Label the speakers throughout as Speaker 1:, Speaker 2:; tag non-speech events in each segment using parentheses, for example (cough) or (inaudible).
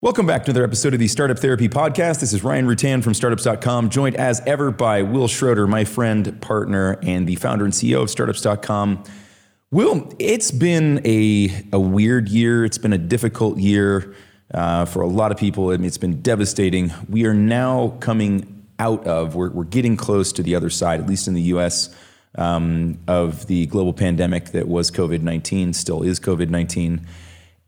Speaker 1: Welcome back to another episode of the Startup Therapy Podcast. This is Ryan Rutan from startups.com, joined as ever by Wil Schroter, my friend, partner, and the founder and CEO of startups.com. Wil, it's been a, a weird year. It's been a difficult year uh, for a lot of people. I mean, it's been devastating. We are now coming out of, we're, we're getting close to the other side, at least in the US, um, of the global pandemic that was COVID 19, still is COVID 19.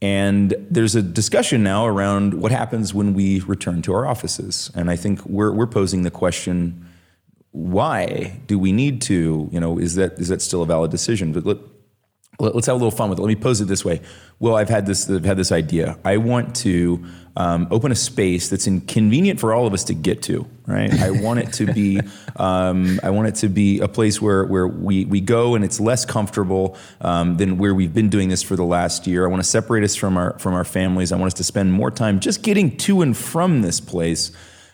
Speaker 1: And there's a discussion now around what happens when we return to our offices. And I think we're, we're posing the question why do we need to? You know, is that, is that still a valid decision? But let's have a little fun with it. Let me pose it this way. Well, I've had this, I've had this idea. I want to um, open a space that's inconvenient for all of us to get to. Right. I want it to be, (laughs) um, I want it to be a place where where we we go and it's less comfortable um, than where we've been doing this for the last year. I want to separate us from our from our families. I want us to spend more time just getting to and from this place.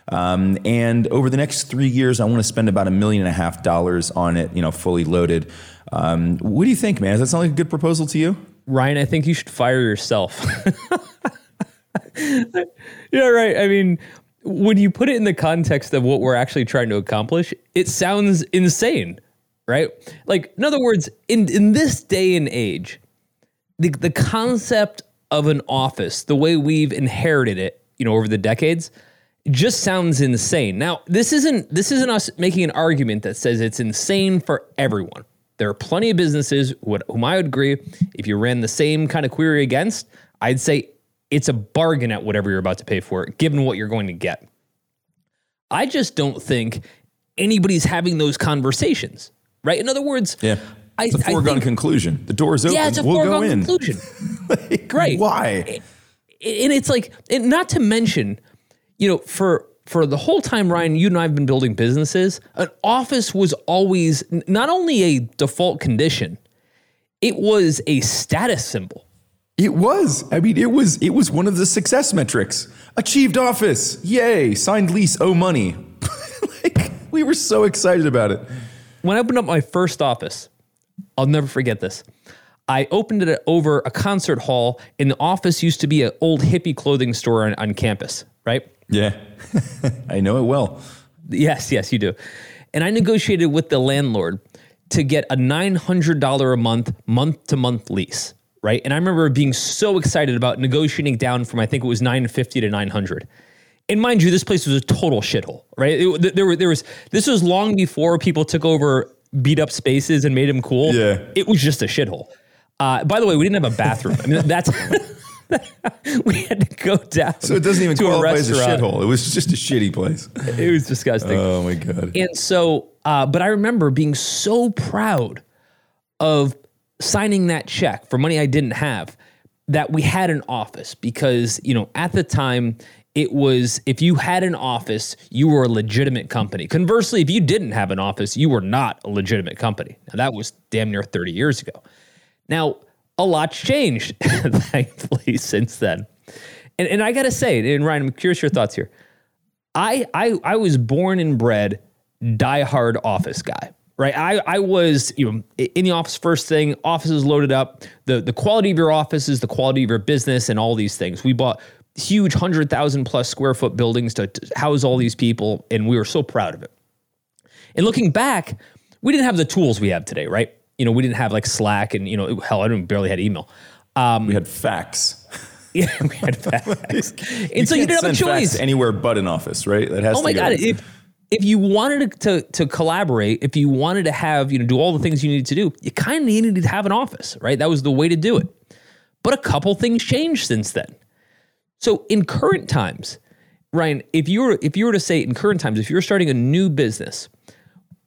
Speaker 1: Um, and over the next three years, I want to spend about a million and a half dollars on it, you know, fully loaded. Um, what do you think, man? Does that sound like a good proposal to you?
Speaker 2: Ryan, I think you should fire yourself. (laughs) yeah, right. I mean, when you put it in the context of what we're actually trying to accomplish, it sounds insane, right? Like, in other words, in, in this day and age, the, the concept of an office, the way we've inherited it, you know, over the decades, just sounds insane. Now, this isn't this isn't us making an argument that says it's insane for everyone. There are plenty of businesses whom I would agree if you ran the same kind of query against, I'd say it's a bargain at whatever you're about to pay for it, given what you're going to get. I just don't think anybody's having those conversations, right? In other words,
Speaker 1: yeah. I, it's a foregone think, conclusion. The door's open.
Speaker 2: Yeah, it's a
Speaker 1: we'll
Speaker 2: foregone conclusion. (laughs)
Speaker 1: like, right. Why?
Speaker 2: And it's like, and not to mention, you know, for for the whole time, Ryan, you and I have been building businesses. An office was always not only a default condition, it was a status symbol.
Speaker 1: It was. I mean, it was it was one of the success metrics. Achieved office. Yay. Signed lease, owe money. (laughs) like we were so excited about it.
Speaker 2: When I opened up my first office, I'll never forget this. I opened it over a concert hall, and the office used to be an old hippie clothing store on, on campus, right?
Speaker 1: Yeah. (laughs) I know it well.
Speaker 2: Yes, yes, you do. And I negotiated with the landlord to get a $900 a month, month to month lease right? And I remember being so excited about negotiating down from I think it was 950 to 900. And mind you, this place was a total shithole, right? It, there, there was this was long before people took over beat up spaces and made them cool.
Speaker 1: Yeah,
Speaker 2: it was just a shithole. Uh, by the way, we didn't have a bathroom. I mean, that's (laughs) (laughs) we had to go down.
Speaker 1: So it doesn't even qualify as a shithole. It was just a shitty place.
Speaker 2: It was disgusting.
Speaker 1: Oh my god!
Speaker 2: And so, uh, but I remember being so proud of signing that check for money I didn't have that we had an office because, you know, at the time, it was if you had an office, you were a legitimate company. Conversely, if you didn't have an office, you were not a legitimate company. Now, that was damn near 30 years ago. Now, a lot's changed, (laughs) thankfully, since then. And, and I got to say, and Ryan, I'm curious your thoughts here. I, I, I was born and bred diehard office guy right? I, I was you know in the office first thing, offices loaded up. The the quality of your office is the quality of your business and all these things. We bought huge hundred thousand plus square foot buildings to, to house all these people, and we were so proud of it. And looking back, we didn't have the tools we have today, right? You know, we didn't have like Slack and you know, hell, I barely had email.
Speaker 1: Um, we had fax. (laughs)
Speaker 2: Yeah, we had fax. (laughs) and so you didn't have a choice
Speaker 1: anywhere but an office, right?
Speaker 2: That has. Oh my god! If, if you wanted to, to, to collaborate, if you wanted to have, you know, do all the things you needed to do, you kind of needed to have an office, right? That was the way to do it. But a couple things changed since then. So in current times, Ryan, if you were if you were to say in current times, if you were starting a new business,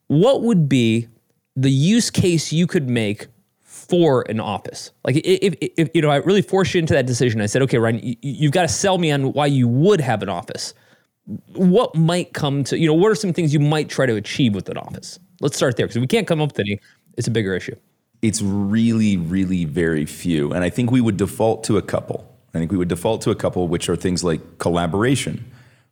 Speaker 2: what would be the use case you could make for an office? Like if, if, if you know, I really forced you into that decision. I said, okay, Ryan, you, you've got to sell me on why you would have an office. What might come to you know what are some things you might try to achieve with an office? Let's start there because if we can't come up with any it's a bigger issue.
Speaker 1: It's really really very few and i think we would default to a couple. I think we would default to a couple which are things like collaboration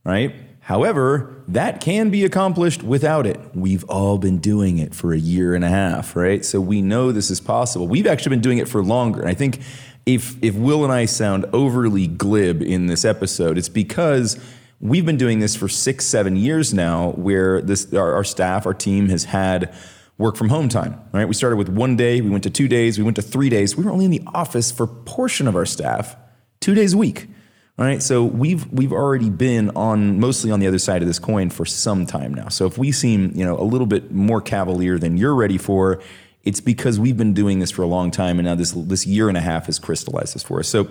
Speaker 1: right however that can be accomplished without it we've all been doing it for a year and a half right so we know this is possible we've actually been doing it for longer and i think if if Wil and I sound overly glib in this episode, it's because we've been doing this for six, seven years now, where this our, our staff, our team has had work from home time. Right? We started with one day, we went to two days, we went to three days. We were only in the office for a portion of our staff two days a week. All right, so we've we've already been on mostly on the other side of this coin for some time now. So if we seem you know a little bit more cavalier than you're ready for, it's because we've been doing this for a long time, and now this this year and a half has crystallized this for us. So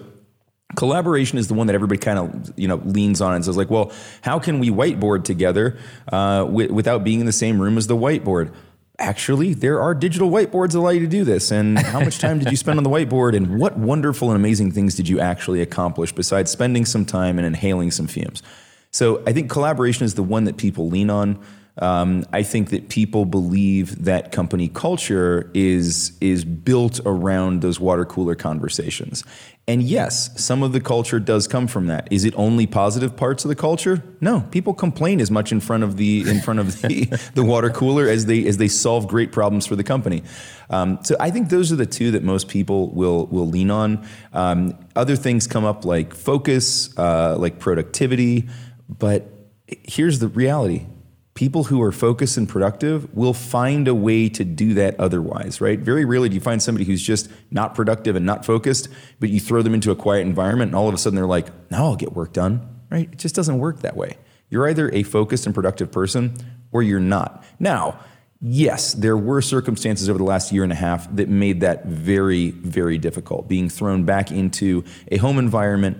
Speaker 1: collaboration is the one that everybody kind of you know leans on and says like, well, how can we whiteboard together uh, w- without being in the same room as the whiteboard? Actually, there are digital whiteboards that allow you to do this. And how much time did you spend on the whiteboard? And what wonderful and amazing things did you actually accomplish besides spending some time and inhaling some fumes? So I think collaboration is the one that people lean on. Um, I think that people believe that company culture is is built around those water cooler conversations. And yes, some of the culture does come from that. Is it only positive parts of the culture? No, people complain as much in front of the in front of the, (laughs) the water cooler as they as they solve great problems for the company. Um, so I think those are the two that most people will will lean on. Um, other things come up like focus, uh, like productivity, but here's the reality people who are focused and productive will find a way to do that otherwise, right? Very rarely do you find somebody who's just not productive and not focused, but you throw them into a quiet environment and all of a sudden they're like, now I'll get work done, right? It just doesn't work that way. You're either a focused and productive person or you're not. Now, yes, there were circumstances over the last year and a half that made that very, very difficult. Being thrown back into a home environment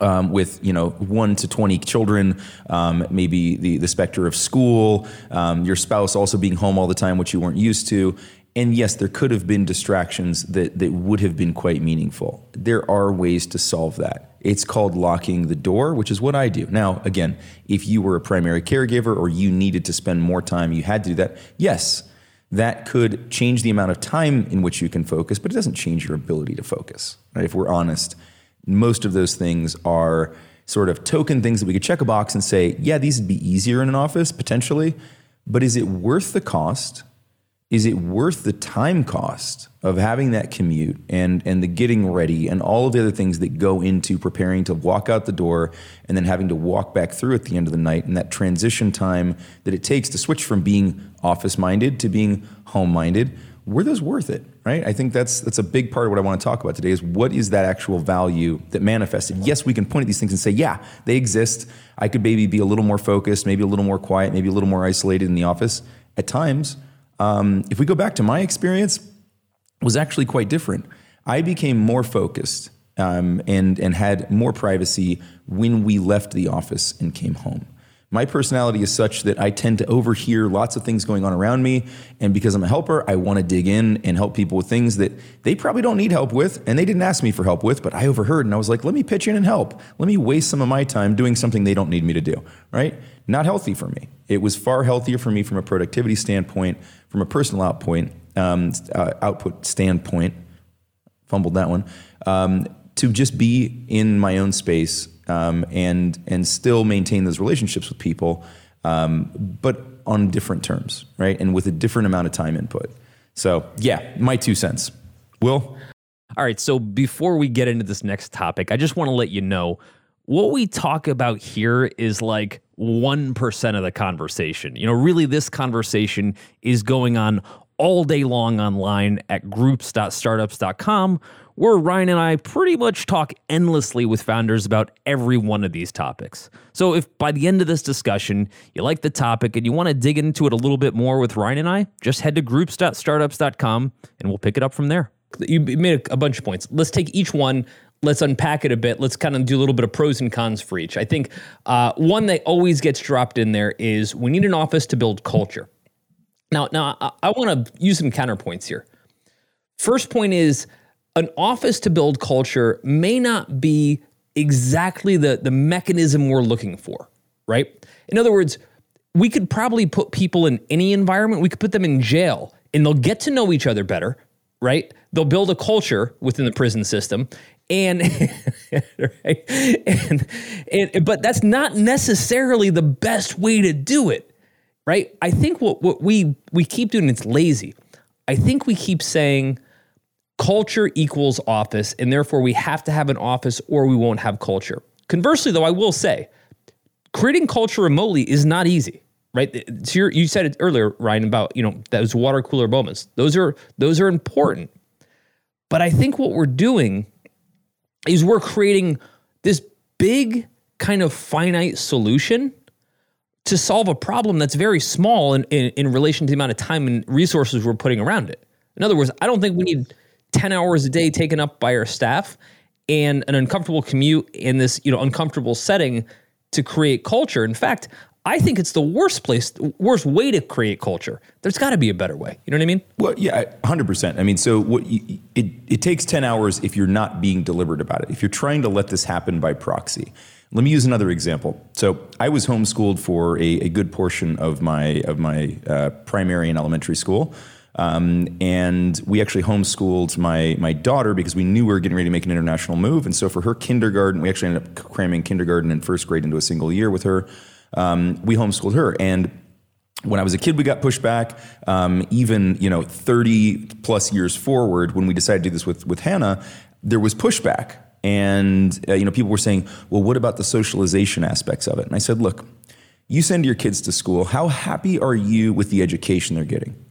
Speaker 1: um, with you know one to twenty children, um, maybe the the specter of school, um, your spouse also being home all the time, which you weren't used to. And yes, there could have been distractions that that would have been quite meaningful. There are ways to solve that. It's called locking the door, which is what I do. Now, again, if you were a primary caregiver or you needed to spend more time, you had to do that. Yes, that could change the amount of time in which you can focus, but it doesn't change your ability to focus. Right? If we're honest most of those things are sort of token things that we could check a box and say, yeah, these would be easier in an office potentially, but is it worth the cost? Is it worth the time cost of having that commute and and the getting ready and all of the other things that go into preparing to walk out the door and then having to walk back through at the end of the night and that transition time that it takes to switch from being office minded to being home minded? Were those worth it? Right? I think that's that's a big part of what I want to talk about today is what is that actual value that manifested? Yes, we can point at these things and say, yeah, they exist. I could maybe be a little more focused, maybe a little more quiet, maybe a little more isolated in the office at times. Um, if we go back to my experience, was actually quite different. I became more focused um, and and had more privacy when we left the office and came home my personality is such that I tend to overhear lots of things going on around me. And because I'm a helper, I want to dig in and help people with things that they probably don't need help with. And they didn't ask me for help with, but I overheard and I was like, let me pitch in and help. Let me waste some of my time doing something they don't need me to do, right? Not healthy for me. It was far healthier for me from a productivity standpoint, from a personal outpoint, um, uh, output standpoint. Fumbled that one. Um, to just be in my own space um, and and still maintain those relationships with people, um, but on different terms, right? And with a different amount of time input. So yeah, my two cents. Wil.
Speaker 2: All right. So before we get into this next topic, I just want to let you know what we talk about here is like 1% of the conversation. You know, really, this conversation is going on all day long online at groups.startups.com, where Ryan and I pretty much talk endlessly with founders about every one of these topics. So if by the end of this discussion you like the topic and you want to dig into it a little bit more with Ryan and I, just head to groups.startups.com and we'll pick it up from there. You made a bunch of points. Let's take each one let's unpack it a bit. Let's kind of do a little bit of pros and cons for each. I think uh, one that always gets dropped in there is we need an office to build culture. Now, now I, I want to use some counterpoints here. First point is an office to build culture may not be exactly the, the mechanism we're looking for, right? In other words, we could probably put people in any environment, we could put them in jail and they'll get to know each other better, right? They'll build a culture within the prison system. And, (laughs) right? and, and but that's not necessarily the best way to do it, right? I think what, what we we keep doing it's lazy. I think we keep saying culture equals office, and therefore we have to have an office or we won't have culture. Conversely, though, I will say creating culture remotely is not easy right? So you said it earlier, Ryan, about you know those water cooler moments. Those are those are important. But I think what we're doing is we're creating this big kind of finite solution to solve a problem that's very small in, in, in relation to the amount of time and resources we're putting around it. In other words, I don't think we need 10 hours a day taken up by our staff and an uncomfortable commute in this, you know, uncomfortable setting to create culture. In fact, I think it's the worst place, worst way to create culture. There's got to be a better way. You know what I mean?
Speaker 1: Well, yeah, hundred percent. I mean, so what you, it it takes ten hours if you're not being deliberate about it. If you're trying to let this happen by proxy. Let me use another example. So I was homeschooled for a, a good portion of my of my uh, primary and elementary school. Um, and we actually homeschooled my my daughter because we knew we were getting ready to make an international move. And so for her kindergarten, we actually ended up cramming kindergarten and first grade into a single year with her um, we homeschooled her. And when I was a kid, we got pushed back. Um, even you know, 30 plus years forward, when we decided to do this with with Hannah, there was pushback, and uh, you know, people were saying, "Well, what about the socialization aspects of it?" And I said, "Look, you send your kids to school. How happy are you with the education they're getting?"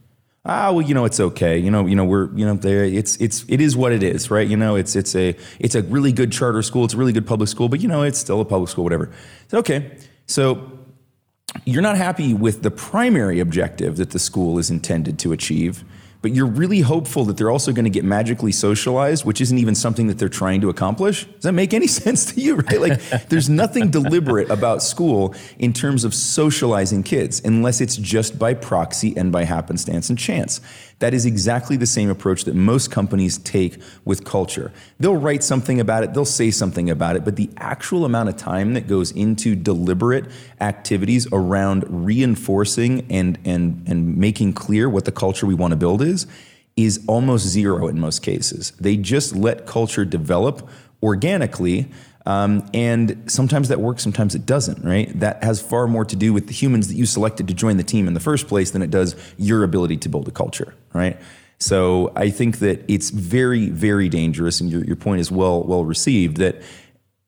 Speaker 1: Ah well you know it's okay. You know you know we're you know there it's it's it is what it is right? You know it's it's a it's a really good charter school. It's a really good public school but you know it's still a public school whatever. Okay. So you're not happy with the primary objective that the school is intended to achieve but you're really hopeful that they're also going to get magically socialized, which isn't even something that they're trying to accomplish. Does that make any (laughs) sense to you, right? Like, there's nothing deliberate about school in terms of socializing kids, unless it's just by proxy and by happenstance and chance. That is exactly the same approach that most companies take with culture. They'll write something about it, they'll say something about it, but the actual amount of time that goes into deliberate activities around reinforcing and, and, and making clear what the culture we want to build is, is almost zero in most cases. They just let culture develop organically um, and sometimes that works, sometimes it doesn't, right? That has far more to do with the humans that you selected to join the team in the first place than it does your ability to build a culture, right? So I think that it's very, very dangerous, and your, your point is well, well received, that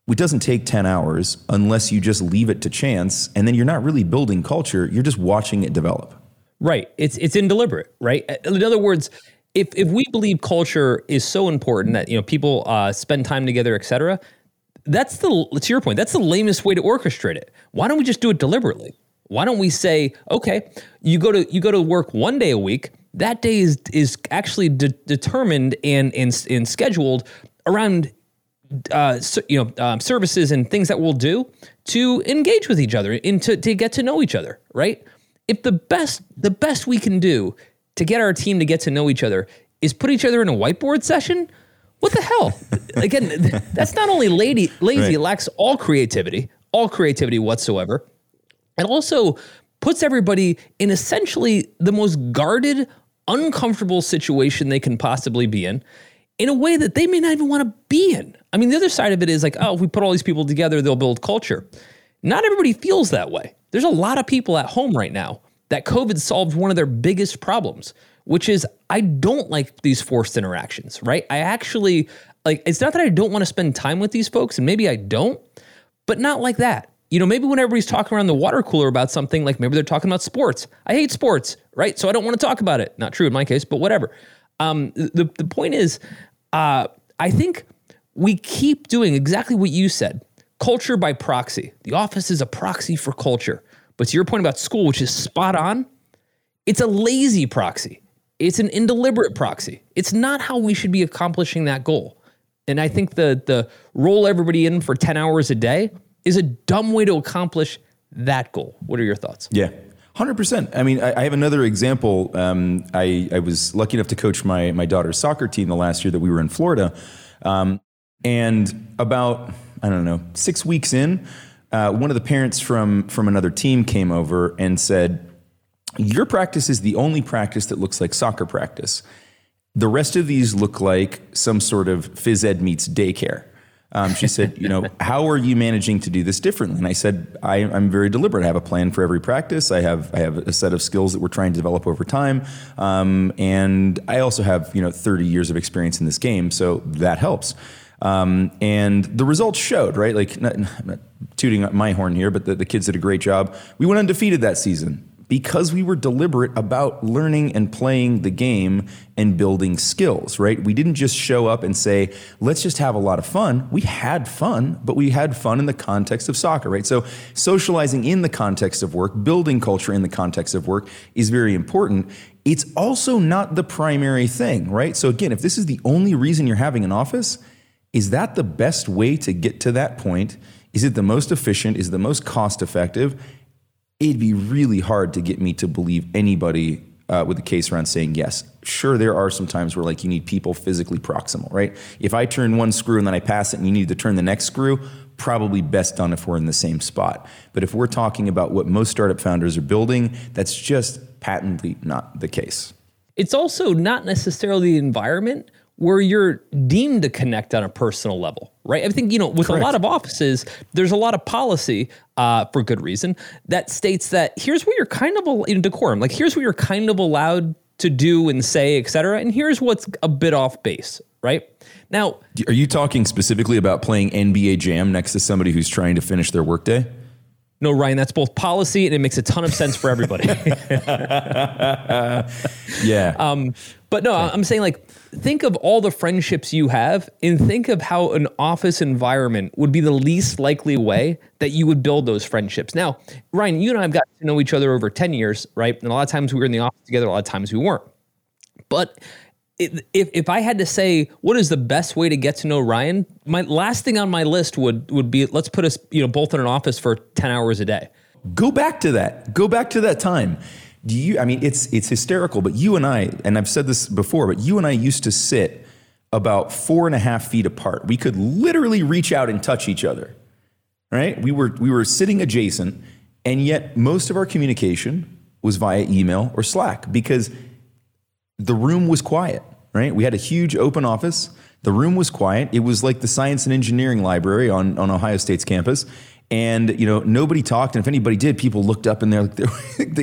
Speaker 1: it doesn't take 10 hours unless you just leave it to chance, and then you're not really building culture, you're just watching it develop.
Speaker 2: Right. It's it's indeliberate, right? In other words, if if we believe culture is so important that you know people uh, spend time together, et cetera, that's the to your point. That's the lamest way to orchestrate it. Why don't we just do it deliberately? Why don't we say, okay, you go to you go to work one day a week. That day is is actually de- determined and, and and scheduled around uh, you know um, services and things that we'll do to engage with each other and to, to get to know each other. Right? If the best the best we can do to get our team to get to know each other is put each other in a whiteboard session, what the hell? Again, that's not only lady, lazy, right. lacks all creativity, all creativity whatsoever. It also puts everybody in essentially the most guarded, uncomfortable situation they can possibly be in, in a way that they may not even want to be in. I mean, the other side of it is like, oh, if we put all these people together, they'll build culture. Not everybody feels that way. There's a lot of people at home right now that COVID solved one of their biggest problems, which is I don't like these forced interactions, right? I actually like it's not that I don't want to spend time with these folks, and maybe I don't, but not like that. You know, maybe when everybody's talking around the water cooler about something, like maybe they're talking about sports. I hate sports, right? So I don't want to talk about it. Not true in my case, but whatever. Um, the the point is, uh, I think we keep doing exactly what you said. Culture by proxy. The office is a proxy for culture. But to your point about school, which is spot on, it's a lazy proxy. It's an indeliberate proxy. It's not how we should be accomplishing that goal. And I think the the roll everybody in for 10 hours a day is a dumb way to accomplish that goal. What are your thoughts?
Speaker 1: Yeah. 100%. I mean, I, have another example. Um, I, I, was lucky enough to coach my, my daughter's soccer team the last year that we were in Florida. Um, and about, I don't know, six weeks in, uh, one of the parents from, from another team came over and said, your practice is the only practice that looks like soccer practice. The rest of these look like some sort of phys ed meets daycare. Um, she said, you know, (laughs) how are you managing to do this differently? And I said, I, am very deliberate. I have a plan for every practice. I have I have a set of skills that we're trying to develop over time, um, and I also have you know 30 years of experience in this game, so that helps. Um, and the results showed, right? Like, not, not tooting my horn here, but the, the kids did a great job. We went undefeated that season because we were deliberate about learning and playing the game and building skills, right? We didn't just show up and say, let's just have a lot of fun. We had fun, but we had fun in the context of soccer, right? So socializing in the context of work, building culture in the context of work is very important. It's also not the primary thing, right? So again, if this is the only reason you're having an office, is that the best way to get to that point? Is it the most efficient? Is it the most cost effective? It'd be really hard to get me to believe anybody uh, with a case around saying yes. Sure, there are some times where like you need people physically proximal, right? If I turn one screw and then I pass it and you need to turn the next screw, probably best done if we're in the same spot. But if we're talking about what most startup founders are building, that's just patently not the case.
Speaker 2: It's also not necessarily the environment where you're deemed to connect on a personal level, right? I think, you know, with Correct. a lot of offices, there's a lot of policy uh, for good reason that states that here's what you're kind of, you know, decorum, like here's what you're kind of allowed to do and say, et cetera. And here's what's a bit off base, right? Now,
Speaker 1: are you talking specifically about playing NBA Jam next to somebody who's trying to finish their workday?
Speaker 2: No, Ryan, that's both policy and it makes a ton of sense for everybody. (laughs) (laughs)
Speaker 1: yeah.
Speaker 2: Um, but no, I'm saying like think of all the friendships you have and think of how an office environment would be the least likely way that you would build those friendships. Now, Ryan, you and I have got to know each other over 10 years, right? And a lot of times we were in the office together, a lot of times we weren't. But if, if I had to say what is the best way to get to know Ryan, my last thing on my list would would be let's put us you know both in an office for 10 hours a day.
Speaker 1: Go back to that. Go back to that time. Do you i mean it's it's hysterical but you and i and i've said this before but you and i used to sit about four and a half feet apart. We could literally reach out and touch each other right? We were we were sitting adjacent and yet most of our communication was via email or slack because the room was quiet right? We had a huge open office. The room was quiet. It was like the science and engineering library on, on ohio state's campus. And you know nobody talked. And if anybody did people looked up and there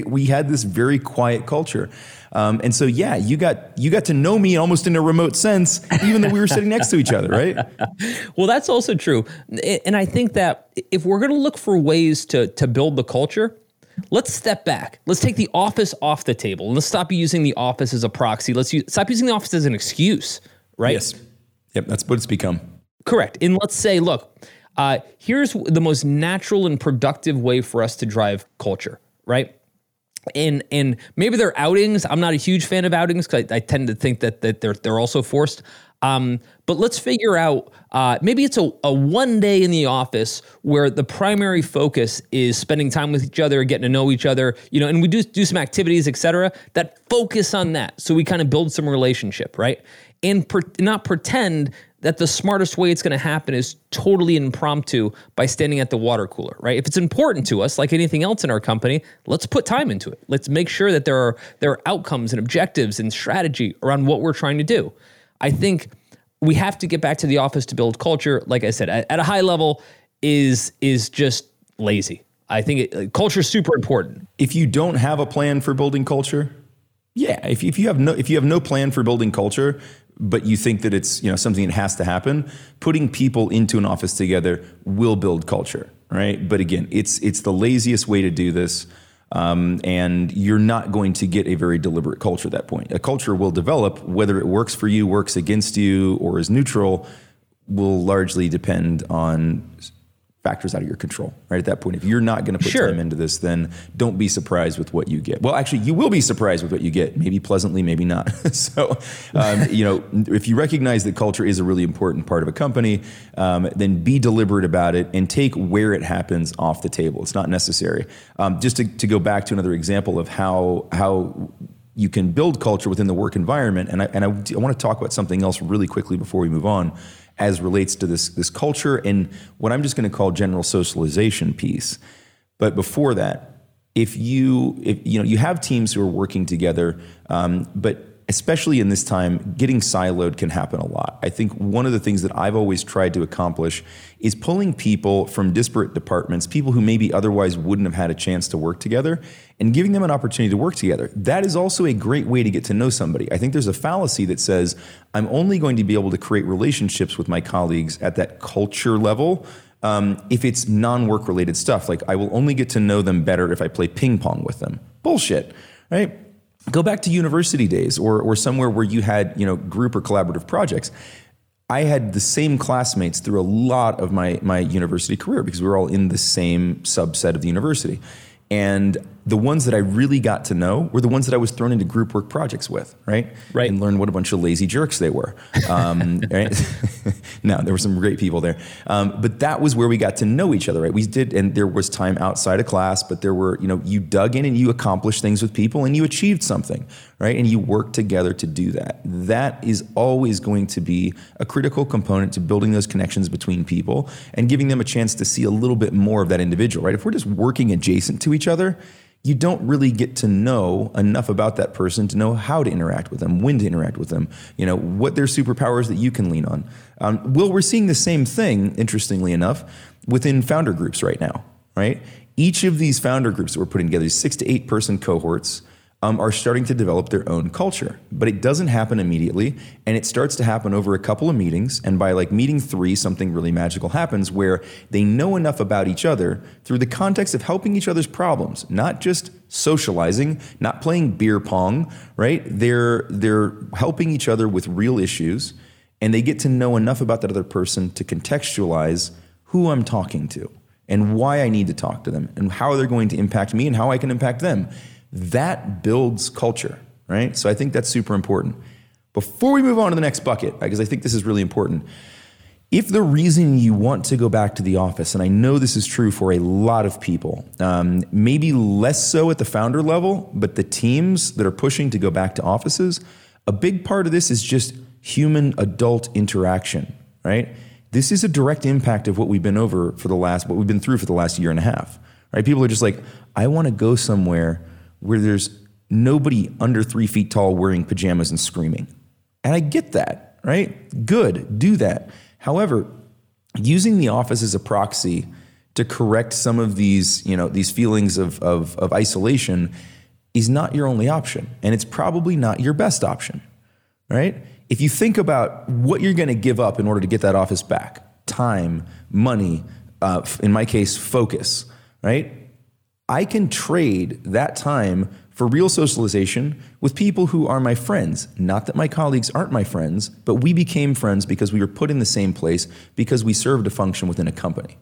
Speaker 1: (laughs) we had this very quiet culture. Um, and so yeah you got you got to know me almost in a remote sense even though we were sitting next to each other right? (laughs)
Speaker 2: Well that's also true. And i think that if we're going to look for ways to to build the culture let's step back. Let's take the office off the table. Let's stop using the office as a proxy. Let's use, stop using the office as an excuse right?
Speaker 1: Yes. Yep that's what it's become.
Speaker 2: Correct. And let's say look uh, here's the most natural and productive way for us to drive culture, right? And and maybe they're outings. I'm not a huge fan of outings because I, I, tend to think that that they're they're also forced. Um, but let's figure out uh, maybe it's a, a one day in the office where the primary focus is spending time with each other, getting to know each other, you know, and we do do some activities, etc. that focus on that. So we kind of build some relationship, right? And per, not pretend that the smartest way it's going to happen is totally impromptu by standing at the water cooler, right? If it's important to us, like anything else in our company, let's put time into it. Let's make sure that there are there are outcomes and objectives and strategy around what we're trying to do. I think we have to get back to the office to build culture. Like I said, at, at a high level, is is just lazy. I think it, culture is super important.
Speaker 1: If you don't have a plan for building culture, yeah, if, if you have no if you have no plan for building culture, but you think that it's you know something that has to happen, putting people into an office together will build culture, right? But again, it's it's the laziest way to do this. Um, and you're not going to get a very deliberate culture at that point. A culture will develop, whether it works for you, works against you, or is neutral, will largely depend on factors out of your control, right? At that point, if you're not going to put sure. time into this, then don't be surprised with what you get. Well, actually, you will be surprised with what you get, maybe pleasantly, maybe not. (laughs) so, um, you know, if you recognize that culture is a really important part of a company, um, then be deliberate about it and take where it happens off the table. It's not necessary. Um, just to, to go back to another example of how how you can build culture within the work environment, and I, and I, I want to talk about something else really quickly before we move on as relates to this, this culture and what I'm just going to call general socialization piece. But before that, if you if you know you have teams who are working together, um, but especially in this time, getting siloed can happen a lot. I think one of the things that I've always tried to accomplish is pulling people from disparate departments, people who maybe otherwise wouldn't have had a chance to work together, and giving them an opportunity to work together. That is also a great way to get to know somebody. I think there's a fallacy that says, I'm only going to be able to create relationships with my colleagues at that culture level. Um, if it's non work related stuff, like I will only get to know them better if I play ping pong with them. Bullshit, right? Go back to university days or, or somewhere where you had, you know, group or collaborative projects. I had the same classmates through a lot of my, my university career because we were all in the same subset of the university. And the ones that I really got to know were the ones that I was thrown into group work projects with, right?
Speaker 2: Right.
Speaker 1: And learned what a bunch of lazy jerks they were. Um, (laughs) right? (laughs) no, there were some great people there. Um, but that was where we got to know each other, right? We did, and there was time outside of class, but there were, you know, you dug in and you accomplished things with people and you achieved something, right? And you worked together to do that. That is always going to be a critical component to building those connections between people and giving them a chance to see a little bit more of that individual, right? If we're just working adjacent to each other, you don't really get to know enough about that person to know how to interact with them, when to interact with them, you know, what their superpowers that you can lean on. Um, well, we're seeing the same thing, interestingly enough, within founder groups right now, right? Each of these founder groups that we're putting together, these six to eight person cohorts, um, are starting to develop their own culture. But it doesn't happen immediately, and it starts to happen over a couple of meetings. And by like meeting three, something really magical happens where they know enough about each other through the context of helping each other's problems, not just socializing, not playing beer pong, right? They're they're helping each other with real issues, and they get to know enough about that other person to contextualize who I'm talking to and why I need to talk to them and how they're going to impact me and how I can impact them that builds culture, right? So I think that's super important. Before we move on to the next bucket, because I think this is really important, if the reason you want to go back to the office, and I know this is true for a lot of people, um, maybe less so at the founder level, but the teams that are pushing to go back to offices, a big part of this is just human adult interaction, right? This is a direct impact of what we've been over for the last, what we've been through for the last year and a half, right? People are just like, I want to go somewhere where there's nobody under three feet tall wearing pajamas and screaming. And I get that, right? Good, do that. However, using the office as a proxy to correct some of these, you know, these feelings of, of, of isolation is not your only option. And it's probably not your best option, right? If you think about what you're going to give up in order to get that office back time, money, uh, in my case, focus, right? I can trade that time for real socialization with people who are my friends. Not that my colleagues aren't my friends, but we became friends because we were put in the same place because we served a function within a company,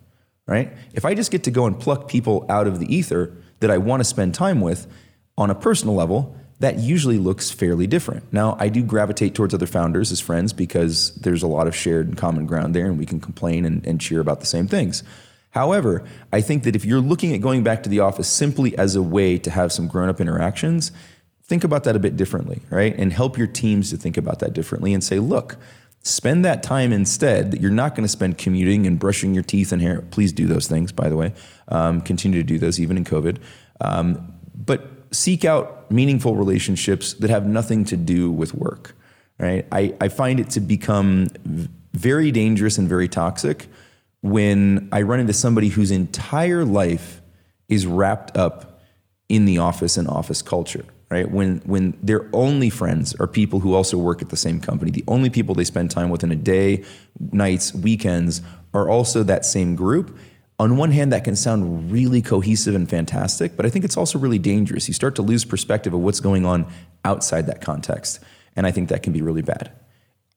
Speaker 1: right? If I just get to go and pluck people out of the ether that I want to spend time with on a personal level, that usually looks fairly different. Now, I do gravitate towards other founders as friends because there's a lot of shared and common ground there and we can complain and, and cheer about the same things. However, I think that if you're looking at going back to the office simply as a way to have some grown up interactions, think about that a bit differently, right? And help your teams to think about that differently and say, look, spend that time instead that you're not going to spend commuting and brushing your teeth and hair. Please do those things, by the way. Um, continue to do those even in COVID. Um, but seek out meaningful relationships that have nothing to do with work, right? I, I find it to become very dangerous and very toxic when I run into somebody whose entire life is wrapped up in the office and office culture, right? When when their only friends are people who also work at the same company, the only people they spend time with in a day, nights, weekends are also that same group. On one hand, that can sound really cohesive and fantastic, but I think it's also really dangerous. You start to lose perspective of what's going on outside that context, and I think that can be really bad.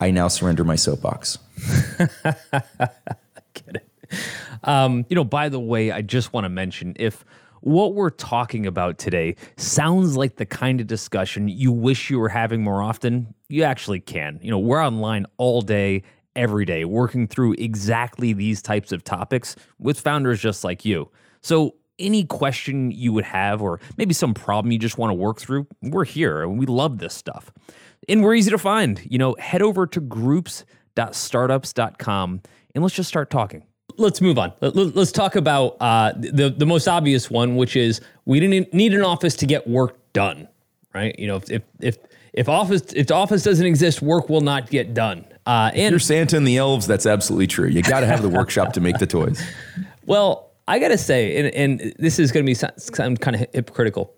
Speaker 1: I now surrender my soapbox. (laughs)
Speaker 2: Um, you know, by the way, I just want to mention if what we're talking about today sounds like the kind of discussion you wish you were having more often, you actually can. You know, we're online all day, every day, working through exactly these types of topics with founders just like you. So, any question you would have, or maybe some problem you just want to work through, we're here and we love this stuff. And we're easy to find. You know, head over to groups.startups.com and let's just start talking let's move on. Let, us talk about uh, the the most obvious one, which is we didn't need an office to get work done, right? You know, if if if, if office if office doesn't exist, work will not get done. Uh, and
Speaker 1: You're Santa and the elves. That's absolutely true. You got to have the workshop to make the toys. (laughs)
Speaker 2: Well, I gotta say, and, and this is gonna be some, some kind of hypocritical.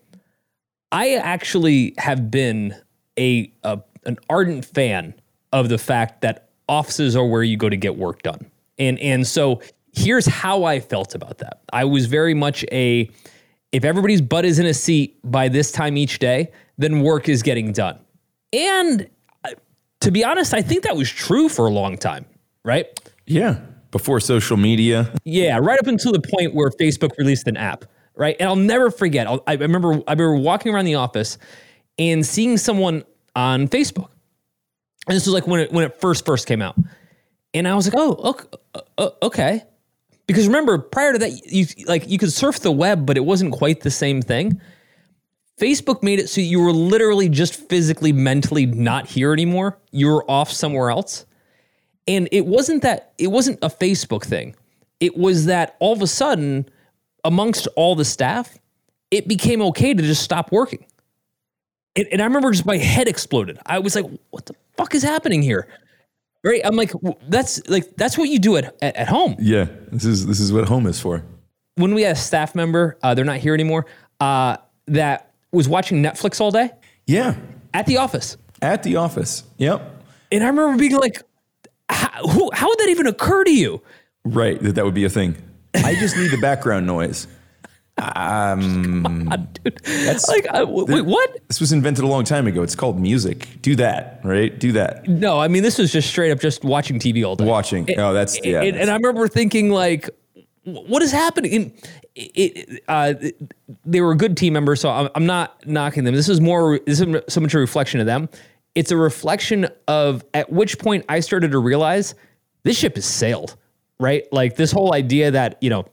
Speaker 2: I actually have been a, a an ardent fan of the fact that offices are where you go to get work done, and and so here's how I felt about that. I was very much a if everybody's butt is in a seat by this time each day, then work is getting done. And uh, to be honest, I think that was true for a long time, right?
Speaker 1: Yeah. Before social media.
Speaker 2: Yeah, right up until the point where Facebook released an app, right? And I'll never forget. I'll, I remember I remember walking around the office and seeing someone on Facebook, and this was like when it when it first first came out, and I was like, oh, okay, uh, uh, okay. Because remember, prior to that, you like you could surf the web, but it wasn't quite the same thing. Facebook made it so you were literally just physically, mentally not here anymore. You were off somewhere else. And it wasn't that it wasn't a Facebook thing. It was that all of a sudden, amongst all the staff, it became okay to just stop working. And, and I remember just my head exploded. I was like, what the fuck is happening here? Right? I'm like, that's like that's what you do at, at, at home.
Speaker 1: Yeah. This is this is what home is for.
Speaker 2: When we had a staff member, uh, they're not here anymore, uh, that was watching Netflix all day
Speaker 1: Yeah.
Speaker 2: at the office.
Speaker 1: At the office. Yep.
Speaker 2: And I remember being like, how, who, how would that even occur to you?
Speaker 1: Right. That that would be a thing. I just need the background noise. (laughs)
Speaker 2: Dude, like, I, wait, what?
Speaker 1: This was invented a long time ago. It's called music. Do that, right? Do that.
Speaker 2: No, I mean, this was just straight up just watching TV all day.
Speaker 1: Watching. oh, that's yeah.
Speaker 2: and, and I remember thinking like, what is happening? And it, uh, they were a good team member, so I'm, I'm not knocking them. This is more. This is so much a reflection of them. It's a reflection of at which point I started to realize this ship has sailed. Right, like this whole idea that you know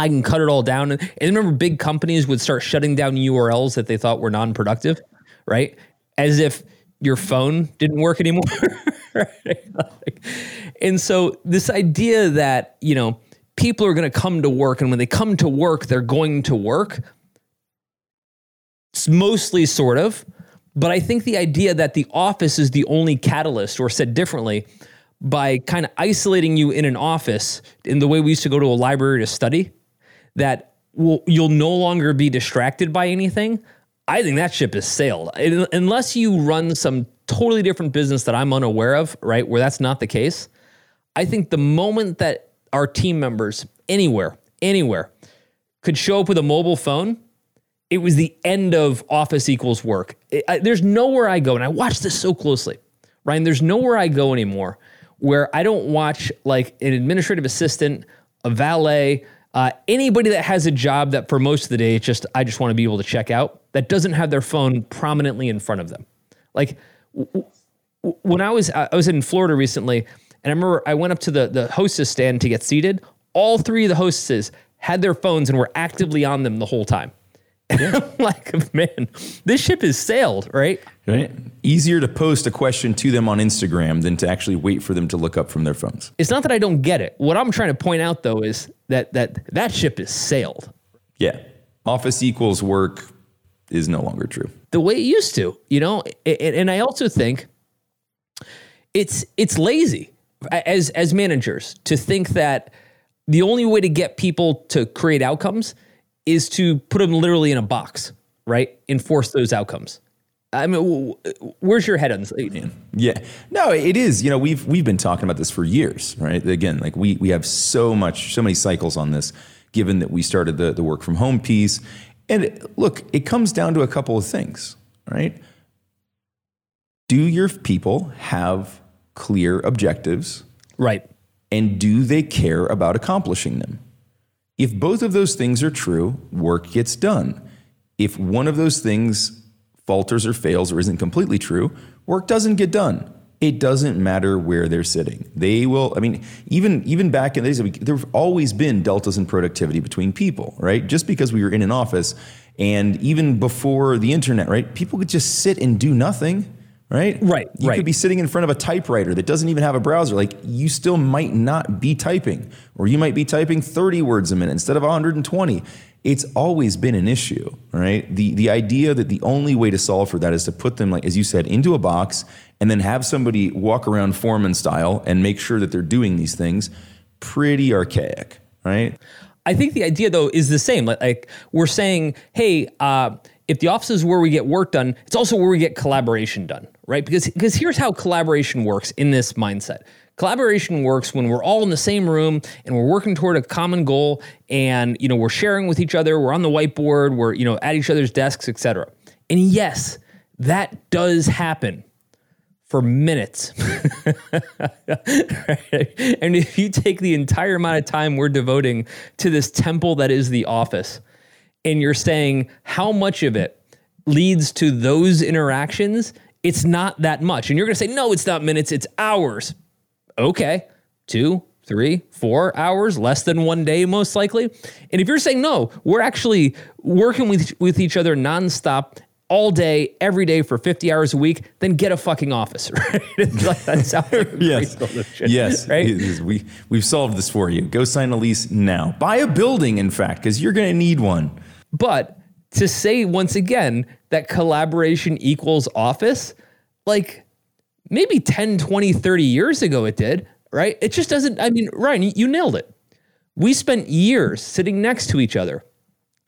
Speaker 2: I can cut it all down. And, remember, big companies would start shutting down URLs that they thought were non-productive, right? As if your phone didn't work anymore. (laughs) right? Like, and so this idea that you know people are going to come to work, and when they come to work, they're going to work. It's mostly sort of, but I think the idea that the office is the only catalyst, or said differently, by kind of isolating you in an office in the way we used to go to a library to study, that will, you'll no longer be distracted by anything. I think that ship has sailed. And unless you run some totally different business that I'm unaware of, right, where that's not the case, I think the moment that our team members anywhere, anywhere, could show up with a mobile phone, it was the end of office equals work. It, I, there's nowhere I go, and I watch this so closely, Ryan. There's nowhere I go anymore where I don't watch like an administrative assistant, a valet, uh, anybody that has a job that for most of the day, it's just I just want to be able to check out. That doesn't have their phone prominently in front of them. Like w- w- when I was I was in Florida recently, and I remember I went up to the the hostess stand to get seated. All three of the hostesses had their phones and were actively on them the whole time. I'm (laughs) like, man, this ship has sailed, right?
Speaker 1: Right. Easier to post a question to them on Instagram than to actually wait for them to look up from their phones.
Speaker 2: It's not that I don't get it. What I'm trying to point out though is that that that ship has sailed.
Speaker 1: Yeah. Office equals work is no longer true.
Speaker 2: The way it used to, you know, and, and I also think it's it's lazy as as managers to think that the only way to get people to create outcomes is to put them literally in a box, right? Enforce those outcomes. I mean, where's your head on this?
Speaker 1: Yeah, no, it is. You know, we've we've been talking about this for years, right? Again, like we we have so much, so many cycles on this. Given that we started the the work from home piece, and it, look, it comes down to a couple of things, right? Do your people have clear objectives,
Speaker 2: right?
Speaker 1: And do they care about accomplishing them? If both of those things are true, work gets done. If one of those things falters or fails or isn't completely true, work doesn't get done. It doesn't matter where they're sitting. They will, I mean, even even back in the days, there have always been deltas in productivity between people, right? Just because we were in an office and even before the internet, right? People could just sit and do nothing, right?
Speaker 2: Right,
Speaker 1: You
Speaker 2: right.
Speaker 1: could be sitting in front of a typewriter that doesn't even have a browser. Like you still might not be typing, or you might be typing 30 words a minute instead of 120. It's always been an issue, right? The the idea that the only way to solve for that is to put them, like as you said, into a box and then have somebody walk around foreman style and make sure that they're doing these things, pretty archaic, right?
Speaker 2: I think the idea though is the same. Like, like we're saying, hey, uh, if the office is where we get work done, it's also where we get collaboration done, right? Because because here's how collaboration works in this mindset. Collaboration works when we're all in the same room and we're working toward a common goal, and you know we're sharing with each other. We're on the whiteboard. We're you know at each other's desks, etc. And yes, that does happen for minutes. (laughs) And if you take the entire amount of time we're devoting to this temple that is the office, and you're saying how much of it leads to those interactions, it's not that much. And you're going to say, no, it's not minutes, it's hours. Okay, two, three, four hours, less than one day, most likely. And if you're saying, no, we're actually working with, with each other nonstop all day, every day for 50 hours a week, then get a fucking office, (laughs) right? Like, that sounds like a great (laughs)
Speaker 1: Yes. Yes.
Speaker 2: Right?
Speaker 1: We, we've solved this for you. Go sign a lease now. Buy a building, in fact, because you're going to need one.
Speaker 2: But to say once again that collaboration equals office, like maybe 10, 20, 30 years ago it did, right? It just doesn't, I mean, Ryan, you- nailed it. We spent years sitting next to each other,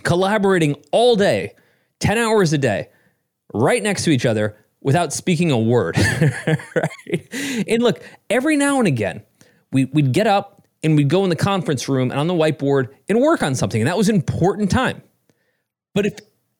Speaker 2: collaborating all day, 10 hours a day, right next to each other without speaking a word. (laughs) right? And look, every now and again, we, we'd get up and we'd go in the conference room and on the whiteboard and work on something. And that was important time. But if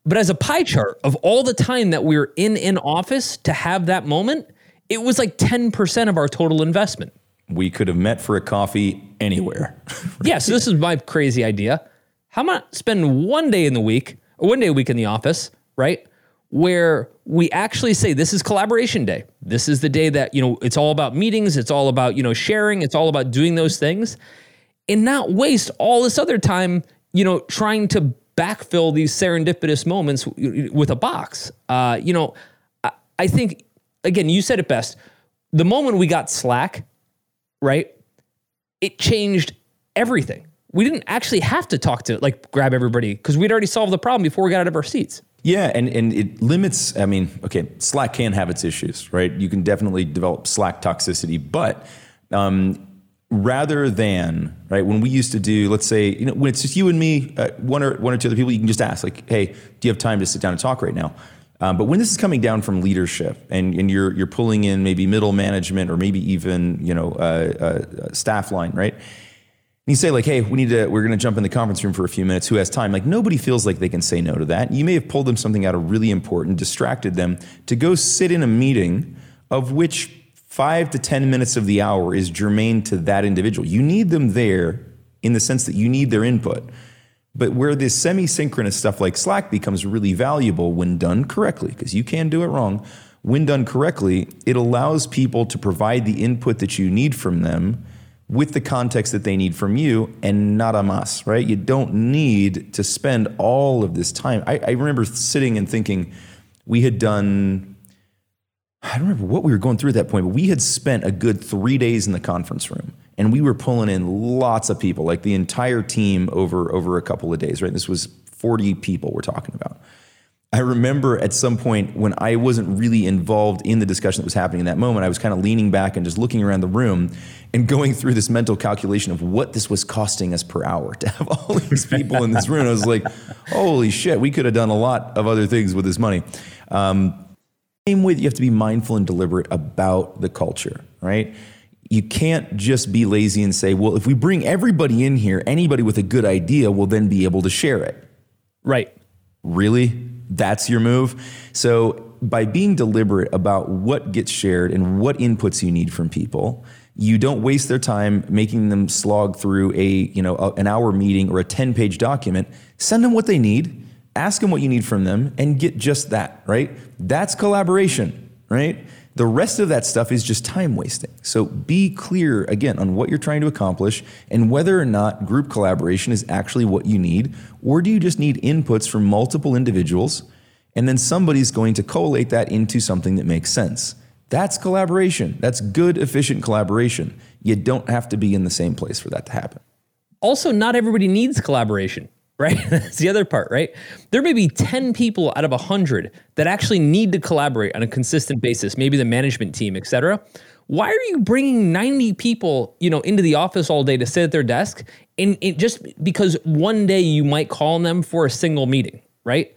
Speaker 2: but as a pie chart of all the time that we were in an office to have that moment, it was like 10% of our total investment.
Speaker 1: We could have met for a coffee anywhere. (laughs)
Speaker 2: Yeah, so this is my crazy idea. How about spend one day in the week, or one day a week in the office, right? Where we actually say this is collaboration day. This is the day that, you know, it's all about meetings, it's all about, you know, sharing, it's all about doing those things and not waste all this other time, you know, trying to backfill these serendipitous moments with a box. Uh, you know, I, I think again, you said it best. The moment we got Slack, right? It changed everything. We didn't actually have to talk to like grab everybody because we'd already solved the problem before we got out of our seats.
Speaker 1: Yeah, and, and it limits, I mean, okay, Slack can have its issues, right? You can definitely develop Slack toxicity, but um, rather than, right, when we used to do, let's say, you know, when it's just you and me, uh, one, or, one or two other people, you can just ask, like, hey, do you have time to sit down and talk right now? Um, but when this is coming down from leadership and, and you're, you're pulling in maybe middle management or maybe even, you know, uh, uh, staff line, right? And you say like, "Hey, we need to. We're going to jump in the conference room for a few minutes. Who has time?" Like nobody feels like they can say no to that. You may have pulled them something out of really important, distracted them to go sit in a meeting of which five to ten minutes of the hour is germane to that individual. You need them there in the sense that you need their input. But where this semi-synchronous stuff like Slack becomes really valuable when done correctly, because you can do it wrong. When done correctly, it allows people to provide the input that you need from them with the context that they need from you and not a us, right? You don't need to spend all of this time. I, I remember sitting and thinking we had done, I don't remember what we were going through at that point, but we had spent a good three days in the conference room and we were pulling in lots of people, like the entire team over, over a couple of days, right? This was 40 people we're talking about. I remember at some point when I wasn't really involved in the discussion that was happening in that moment, I was kind of leaning back and just looking around the room and going through this mental calculation of what this was costing us per hour (laughs) to have all these people in this room. I was like, holy shit, we could have done a lot of other things with this money. Um, same way that you have to be mindful and deliberate about the culture, right? You can't just be lazy and say, well, if we bring everybody in here, anybody with a good idea will then be able to share it.
Speaker 2: Right.
Speaker 1: Really? That's your move? So, by being deliberate about what gets shared and what inputs you need from people, you don't waste their time making them slog through a, you know, a- an hour meeting or a 10-page document. Send them what they need, ask them what you need from them and get just that, right? That's collaboration, right? The rest of that stuff is just time wasting. So be clear again on what you're trying to accomplish and whether or not group collaboration is actually what you need, or do you just need inputs from multiple individuals And then somebody's going to collate that into something that makes sense. That's collaboration. That's good, efficient collaboration. You don't have to be in the same place for that to happen.
Speaker 2: Also, not everybody needs collaboration, right? (laughs) That's the other part, right? There may be 10 people out of 100 that actually need to collaborate on a consistent basis, maybe the management team, et cetera. Why are you bringing 90 people, you know, into the office all day to sit at their desk and it just because one day you might call on them for a single meeting, right?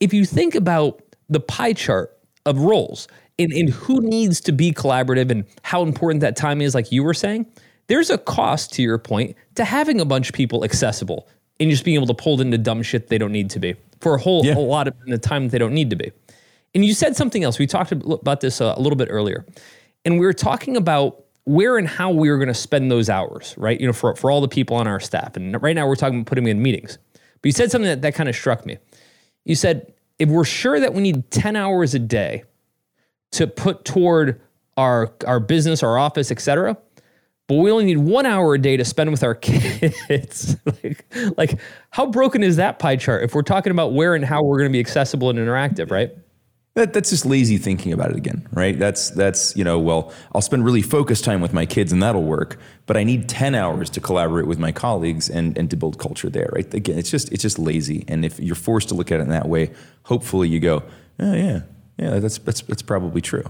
Speaker 2: If you think about the pie chart of roles and, and who needs to be collaborative and how important that time is, like you were saying, there's a cost to your point to having a bunch of people accessible and just being able to pull into dumb shit they don't need to be for a whole
Speaker 1: Yeah.
Speaker 2: a lot of the time that they don't need to be. And you said something else. We talked about this uh, a little bit earlier, and we were talking about where and how we were going to spend those hours, right? You know, for for all the people on our staff. And right now we're talking about putting them in meetings. But you said something that, that kind of struck me. You said if we're sure that we need 10 hours a day to put toward our our business, our office, et cetera, but we only need one hour a day to spend with our (laughs) kids. like, like, how broken is that pie chart if we're talking about where and how we're going to be accessible and interactive, right?
Speaker 1: That, that's just lazy thinking about it again, right? That's that's you know, well, I'll spend really focused time with my kids and that'll work, but I need ten hours to collaborate with my colleagues and and to build culture there, right? Again, it's just it's just lazy, and if you're forced to look at it in that way, hopefully you go, oh yeah, yeah, that's that's that's probably true,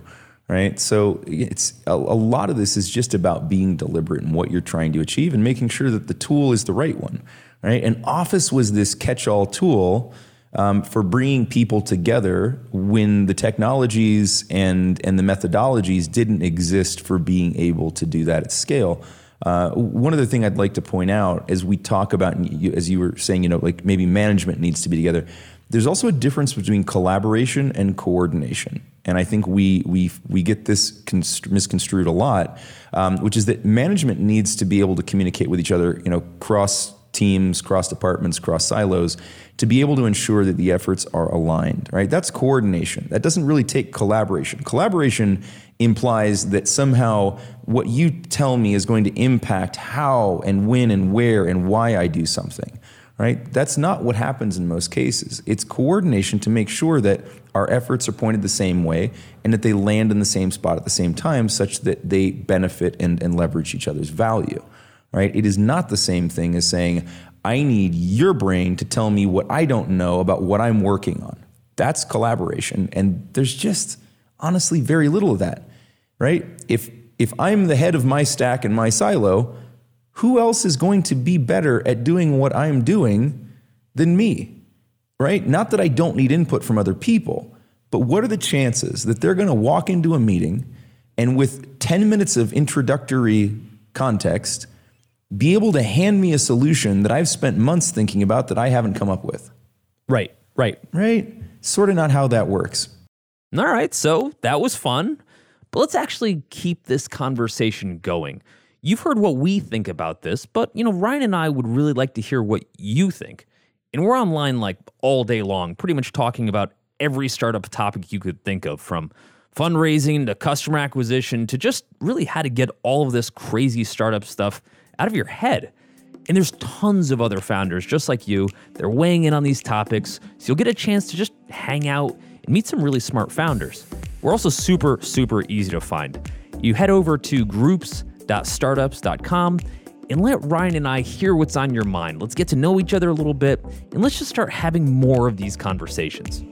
Speaker 1: right? So it's a, a lot of this is just about being deliberate in what you're trying to achieve and making sure that the tool is the right one, right? And Office was this catch-all tool um, for bringing people together when the technologies and and the methodologies didn't exist for being able to do that at scale. Uh, one other thing I'd like to point out as we talk about, as you were saying, you know, like maybe management needs to be together. There's also a difference between collaboration and coordination, and I think we we we get this const- misconstrued a lot, um, which is that management needs to be able to communicate with each other, you know, cross teams, cross departments, cross silos, to be able to ensure that the efforts are aligned, right? That's coordination. That doesn't really take collaboration. Collaboration implies that somehow what you tell me is going to impact how and when and where and why I do something, right? That's not what happens in most cases. It's coordination to make sure that our efforts are pointed the same way and that they land in the same spot at the same time such that they benefit and, and leverage each other's value right? It is not the same thing as saying, I need your brain to tell me what I don't know about what I'm working on. That's collaboration. And there's just honestly very little of that, right? If, if I'm the head of my stack and my silo, who else is going to be better at doing what I'm doing than me, right? Not that I don't need input from other people, but what are the chances that they're going to walk into a meeting and with 10 minutes of introductory context, be able to hand me a solution that I've spent months thinking about that I haven't come up with.
Speaker 2: Right, right.
Speaker 1: Right? Sort of not how that works.
Speaker 2: All right, so that was fun. But let's actually keep this conversation going. You've heard what we think about this, but you know, Ryan and I would really like to hear what you think. And we're online like all day long, pretty much talking about every startup topic you could think of from fundraising to customer acquisition to just really how to get all of this crazy startup stuff out of your head. And there's tons of other founders just like you. They're weighing in on these topics, so you'll get a chance to just hang out and meet some really smart founders. We're also super, super easy to find. You head over to groups.startups.com and let Ryan and I hear what's on your mind. Let's get to know each other a little bit and let's just start having more of these conversations.